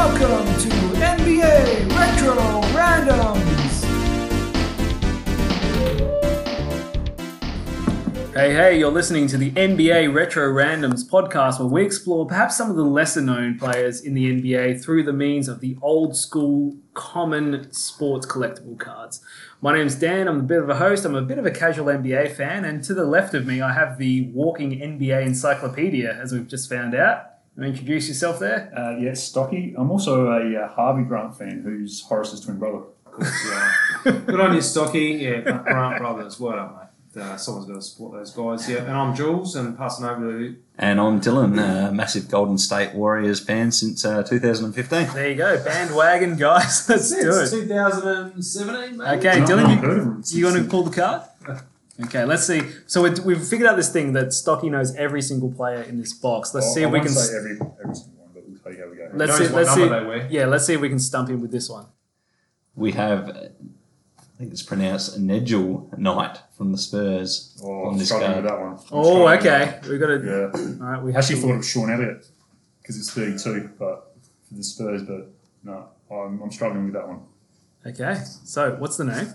welcome to NBA Retro Randoms. Hey, hey, you're listening to the NBA Retro Randoms podcast where we explore perhaps some of the lesser known players in the NBA through the means of the old school common sports collectible cards. My name's Dan, I'm a bit of a host, I'm a bit of a casual NBA fan, and to the left of me I have the walking NBA encyclopedia, as we've just found out. You wanna introduce yourself there? Uh, yeah, Stocky. I'm also a uh, Harvey Grant fan, who's Horace's twin brother. Of course, yeah. Good on you, Stocky. Yeah, Grant Brothers. Well done, mate. Uh, someone's got to support those guys. Yeah, and I'm Jules, and passing over to And I'm Dylan, a massive Golden State Warriors fan since uh, 2015. There you go, bandwagon guys. Let's do it. 2017, mate. Okay, No, Dylan, I've you, heard of you want to pull the card? Okay, let's see. So we we've figured out this thing that Stocky knows every single player in this box. Let's Well, see I if we won't can. say every, every single one, but we'll tell you how we go. Let's Knows see. what Let's see. number they wear. Yeah, let's see if we can stump him with this one. We have, uh, I think it's pronounced Nedgel Knight from the Spurs Oh, on I'm this struggling card. with that one. I'm Oh, struggling with okay. We got to. that one. Yeah. All right, we I have actually to- thought it was Sean Elliott because it's 32, but for the Spurs, but no, I'm, I'm struggling with that one. Okay, so what's the name?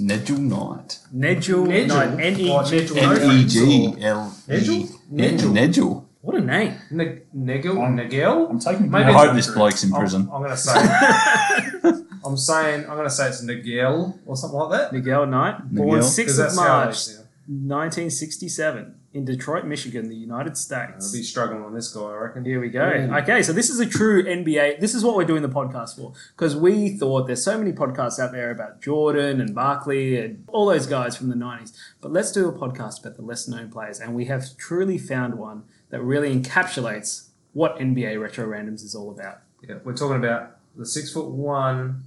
Nedgel Knight. Nedgel Nedgel? Knight. N E Oh, G. Nedgel. N E G L E. Nedgel? Yeah, Nedgel. Nedgel. What a name. Ne- Negel? I'm- Negel? I'm taking Maybe I it's hope this bloke's in I'm, prison. I'm going to say. I'm saying. I'm going to say it's Negel or something like that. Miguel Knight, born Miguel. 6th 'Cause of that's how they March, sound. 1967, in Detroit, Michigan, the United States. I'll be struggling on this guy, I reckon. Here we go. Mm. Okay, so this is a true NBA. This is what we're doing the podcast for because we thought there's so many podcasts out there about Jordan and Barkley and all those guys from the 90s. But let's do a podcast about the less known players. And we have truly found one that really encapsulates what NBA Retro Randoms is all about. Yeah, we're talking about the six foot one,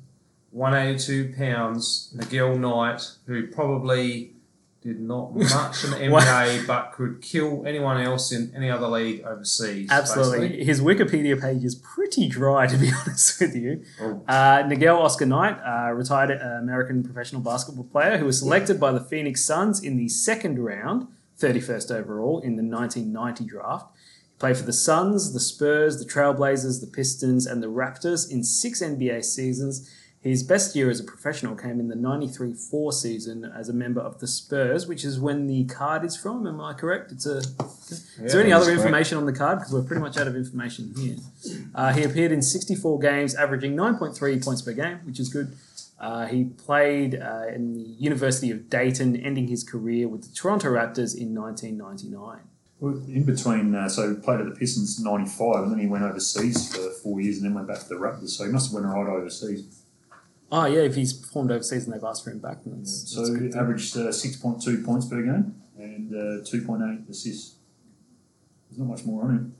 182 pounds, Miguel Knight, who probably did not much in the NBA but could kill anyone else in any other league overseas. Absolutely. basically. His Wikipedia page is pretty dry, to be honest with you. Oh. Uh, Nigel Oscar Knight, uh, retired uh, American professional basketball player who was selected by the Phoenix Suns in the second round, 31st overall, in the 1990 draft. He played for the Suns, the Spurs, the Trailblazers, the Pistons, and the Raptors in six NBA seasons. His best year as a professional came in the 93 4 season as a member of the Spurs, which is when the card is from. Am I correct? It's a. is there any other is correct. information on the card? Because we're pretty much out of information here. Uh, he appeared in 64 games, averaging 9.3 points per game, which is good. Uh, he played uh, in the University of Dayton, ending his career with the Toronto Raptors in 1999. Well, In between, uh, so he played at the Pistons in 95, and then he went overseas for four years and then went back to the Raptors. So he must have went right overseas. Oh, yeah, if he's performed overseas and they've asked for him back, then that's, So that's good. averaged uh, 6.2 points per game and uh, 2.8 assists. There's not much more on him.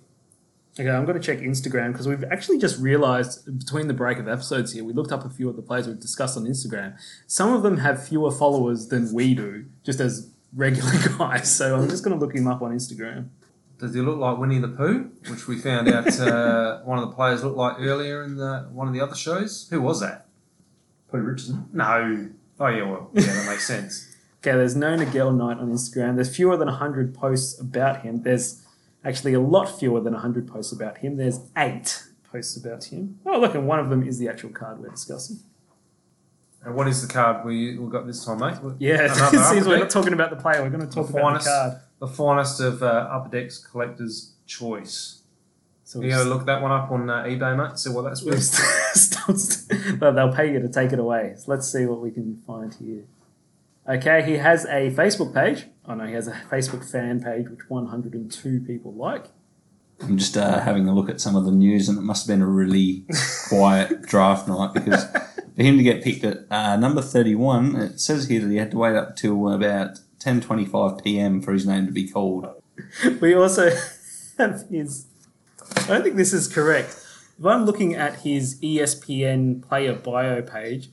Okay, I'm going to check Instagram because we've actually just realized between the break of episodes here, we looked up a few of the players we've discussed on Instagram. Some of them have fewer followers than we do, just as regular guys. So I'm just going to look him up on Instagram. Does he look like Winnie the Pooh, which we found out uh, one of the players looked like earlier in the, one of the other shows? Who was that? Pooh Richardson. No. Oh, yeah, well, yeah, that makes sense. Okay, there's no Nigel Knight on Instagram. There's fewer than 100 posts about him. There's actually a lot fewer than 100 posts about him. There's eight posts about him. Oh, look, and one of them is the actual card we're discussing. And what is the card we, we got this time, mate? Yeah, it seems we're not talking about the player. We're going to talk The about finest. the card. The finest of uh, Upper Decks Collector's Choice. So You going to look that one up on uh, eBay, mate? See what that's We've worth? st- Well, they'll pay you to take it away. So let's see what we can find here. Okay, he has a Facebook page. Oh no, he has a Facebook fan page which 102 people like. I'm just uh, having a look at some of the news, and it must have been a really quiet draft night because for him to get picked at uh, number 31, it says here that he had to wait up till about 10:25 p.m. for his name to be called. We also have his. I don't think this is correct. If I'm looking at his ESPN player bio page,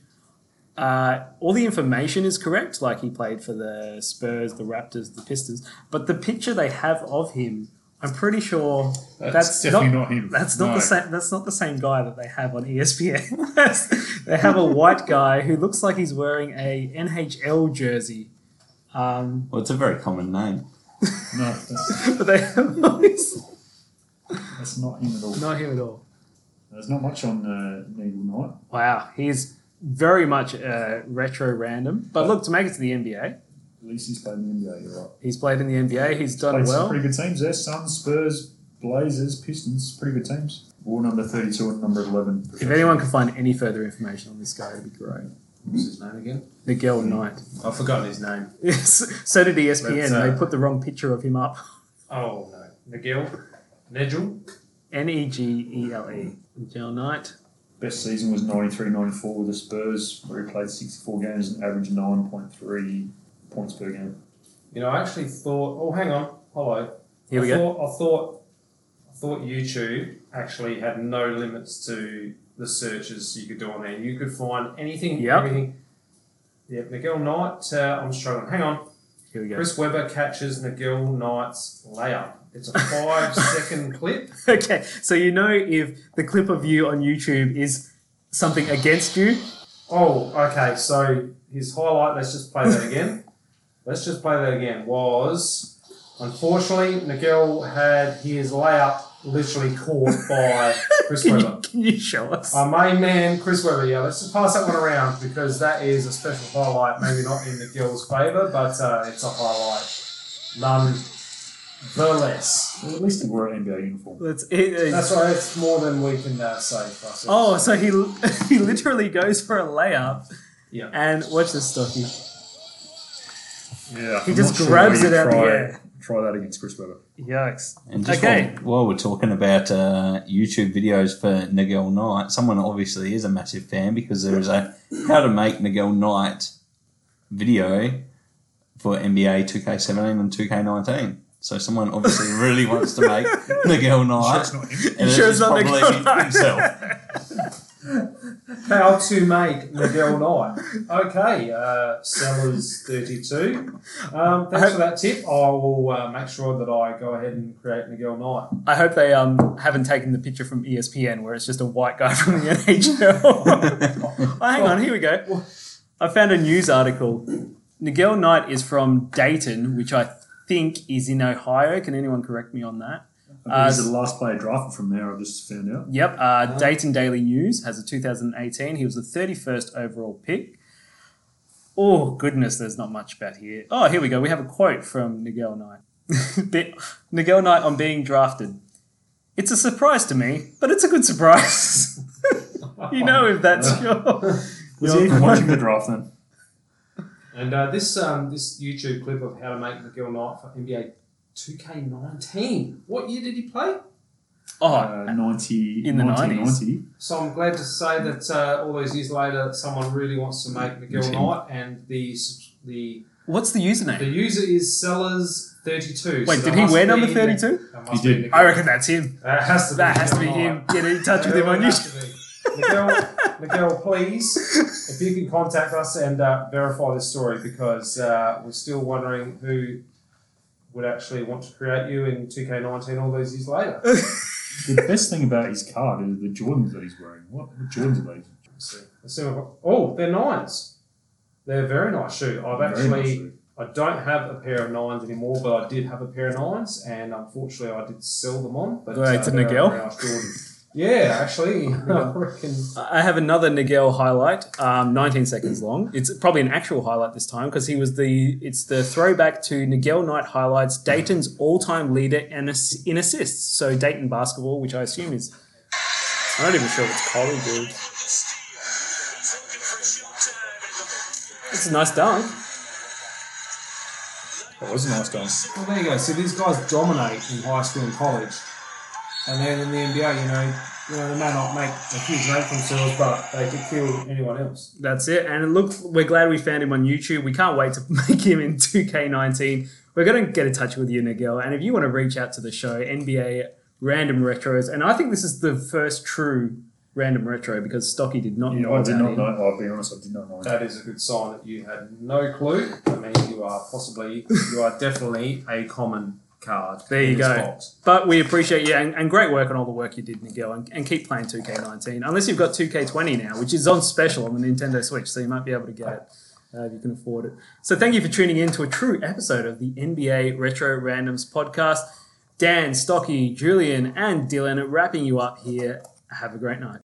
uh, all the information is correct. Like he played for the Spurs, the Raptors, the Pistons. But the picture they have of him, I'm pretty sure That's, that's, definitely not, not, him. That's not No. the same. That's not the same guy that they have on ESPN. they have a white guy who looks like he's wearing a NHL jersey. Um, Well, it's a very common name. No, that's, but they have always that's not him at all. not him at all. There's not much on uh, Needle Knight. Wow, he's very much uh, retro random. But look, to make it to the NBA, At least he's played in the NBA. You're right. he's played in the NBA. He's done Played some well. pretty good teams there. Suns, Spurs, Blazers, Pistons. Pretty good teams. All number 32 and number 11. If anyone can find any further information on this guy, it'd be great. What's his name again? Miguel Knight. I've forgotten his name. Yes, so did ESPN. Uh, they put the wrong picture of him up. Oh no, Miguel, Negel. N E G E L E. Miguel Knight. Best season was 93 94 with the Spurs, where he played 64 games and averaged 9.3 points per game. You know, I actually thought. Oh, hang on. Hello. Here we I go. Thought, I thought. I thought YouTube actually had no limits to the searches you could do on there. You could find anything, Yep. everything. Yeah, Miguel Knight. Uh, I'm struggling. Hang on. Here we go. Chris Webber catches Miguel Knight's layup. It's a five second clip. Okay, so you know if the clip of you on YouTube is something against you. Oh, okay. So his highlight. Let's just play that again. let's just play that again. Was unfortunately Miguel had his layup literally caught by Chris Can you, Webber. can you show us? Our main man, Chris Webber. Yeah, let's just pass that one around because that is a special highlight. Maybe not in Miguel's favour, but uh, it's a highlight. None the less. Well, at least he wore an NBA uniform. Let's, it, That's right. It's more than we can uh, say for ourselves. oh, so he he literally goes for a layup. Yeah. And watch this, Stocky. Yeah, He I'm just not sure grabs it out the air. Try that against Chris Webber. Yikes. And just Okay. while, while we're talking about uh, YouTube videos for Nigel Knight, someone obviously is a massive fan because there is a how to make Nigel Knight video for NBA 2K17 and 2K19. So someone obviously really wants to make Nigel Sure, it's not him. And Sure it's it's not probably Nigel Knight. himself. How to make Miguel Knight. Okay, uh, Sellers 32. Um, thanks for that tip. I will uh, make sure that I go ahead and create Miguel Knight. I hope they um haven't taken the picture from ESPN where it's just a white guy from the NHL. oh, hang on, here we go. I found a news article. Miguel Knight is from Dayton, which I think is in Ohio. Can anyone correct me on that? I think he's the last player drafted from there. I've just found out. Yep. Uh, Dayton Daily News has a 2018. He was the 31st overall pick. Oh, goodness, there's not much about here. Oh, here we go. We have a quote from Nigel Knight. Be- Nigel Knight on being drafted. It's a surprise to me, but it's a good surprise. you know if that's your. Was your he even watching the draft then? And uh, this um, this YouTube clip of how to make Miguel Knight for NBA 2K19. What year did he play? Oh, Uh, 90, In the 90s. So I'm glad to say that uh, all those years later, someone really wants to make Miguel Tim. Knight, and the the what's the username? the user is Sellers 32. Wait, so did he wear number 32? He did. I reckon that's him. That has to be. That has to be him. Get in touch with him on It YouTube. to be. Miguel, Miguel, please, if you can contact us and uh, verify this story because uh, we're still wondering who would actually want to create you in 2K19 all those years later. The best thing about his card is the Jordans that he's wearing. What, what Jordans are these? Let's see. Let's see what- oh, they're nines. They're a very nice shoe. I've Very actually, nice suit. I don't have a pair of nines anymore, but I did have a pair of nines, and unfortunately, I did sell them on. But Right, uh, to they're a Miguel? very nice Jordan. Yeah, actually, I have another Nigel highlight, um, 19 seconds long. It's probably an actual highlight this time because he was the. It's the throwback to Nigel Knight highlights Dayton's all-time leader in, ass- in assists. So Dayton basketball, which I assume is. I'm not even sure if it's college dude. It's a nice dunk. That was a nice dance. Well, there you go. See, these guys dominate in high school and college, and then in the NBA, you know, you know, they may not make a huge name for themselves, but they could kill anyone else. That's it. And look, we're glad we found him on YouTube. We can't wait to make him in 2K19. We're going to get in touch with you, Nigel. And if you want to reach out to the show, NBA Random Retros, and I think this is the first true random retro because Stocky did not Yeah, know I did not him. know. I'll be honest, I did not know. That is a good sign that you had no clue. I mean, you are possibly, you are definitely a common card. There you go. Box. But we appreciate you and, and great work on all the work you did, Miguel, and, and keep playing 2K19. Unless you've got 2K20 now, which is on special on the Nintendo Switch, so you might be able to get it uh, if you can afford it. So thank you for tuning in to a true episode of the NBA Retro Randoms podcast. Dan, Stocky, Julian, and Dylan wrapping you up here Have a great night.